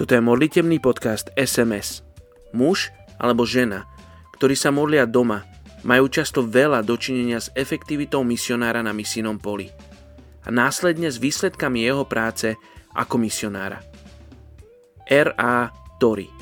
Toto je modlitebný podcast SMS. Muž alebo žena, ktorí sa modlia doma, majú často veľa dočinenia s efektivitou misionára na misijnom poli a následne s výsledkami jeho práce ako misionára. R.A. Tori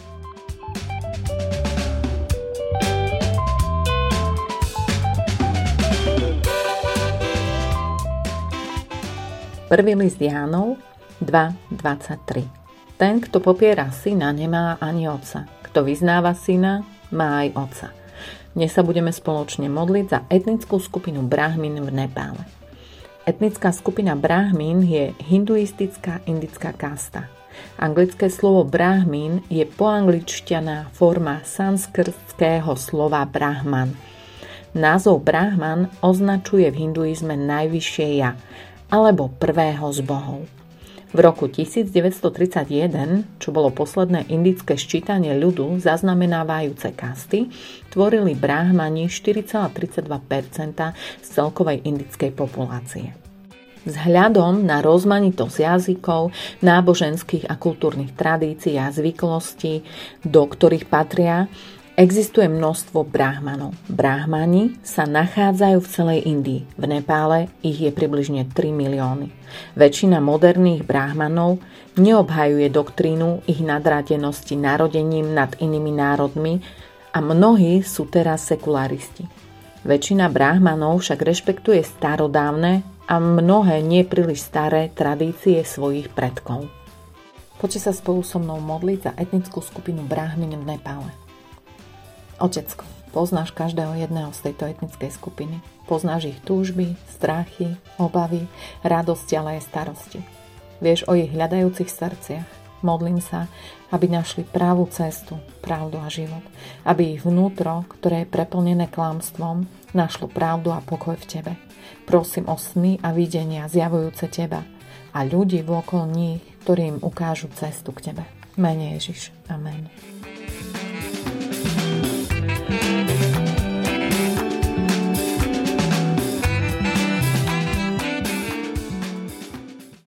Prvý list Jánov 2.23 ten, kto popiera syna, nemá ani otca. Kto vyznáva syna, má aj otca. Dnes sa budeme spoločne modliť za etnickú skupinu Brahmin v Nepále. Etnická skupina Brahmin je hinduistická indická kasta. Anglické slovo Brahmin je poangličťaná forma sanskrtského slova Brahman. Názov Brahman označuje v hinduizme najvyššie ja, alebo prvého z bohov. V roku 1931, čo bolo posledné indické ščítanie ľudu zaznamenávajúce kasty, tvorili bráhmani 4,32% z celkovej indickej populácie. Vzhľadom na rozmanitosť jazykov, náboženských a kultúrnych tradícií a zvyklostí, do ktorých patria Existuje množstvo bráhmanov. Bráhmani sa nachádzajú v celej Indii. V Nepále ich je približne 3 milióny. Väčšina moderných bráhmanov neobhajuje doktrínu ich nadrádenosti narodením nad inými národmi a mnohí sú teraz sekularisti. Väčšina bráhmanov však rešpektuje starodávne a mnohé nepríliš staré tradície svojich predkov. Poďte sa spolu so mnou modliť za etnickú skupinu bráhmin v Nepále. Otecko, poznáš každého jedného z tejto etnickej skupiny. Poznáš ich túžby, strachy, obavy, radosti, ale aj starosti. Vieš o ich hľadajúcich srdciach. Modlím sa, aby našli pravú cestu, pravdu a život. Aby ich vnútro, ktoré je preplnené klamstvom, našlo pravdu a pokoj v tebe. Prosím o sny a videnia zjavujúce teba a ľudí vôkol nich, ktorí im ukážu cestu k tebe. Mene Ježiš. Amen.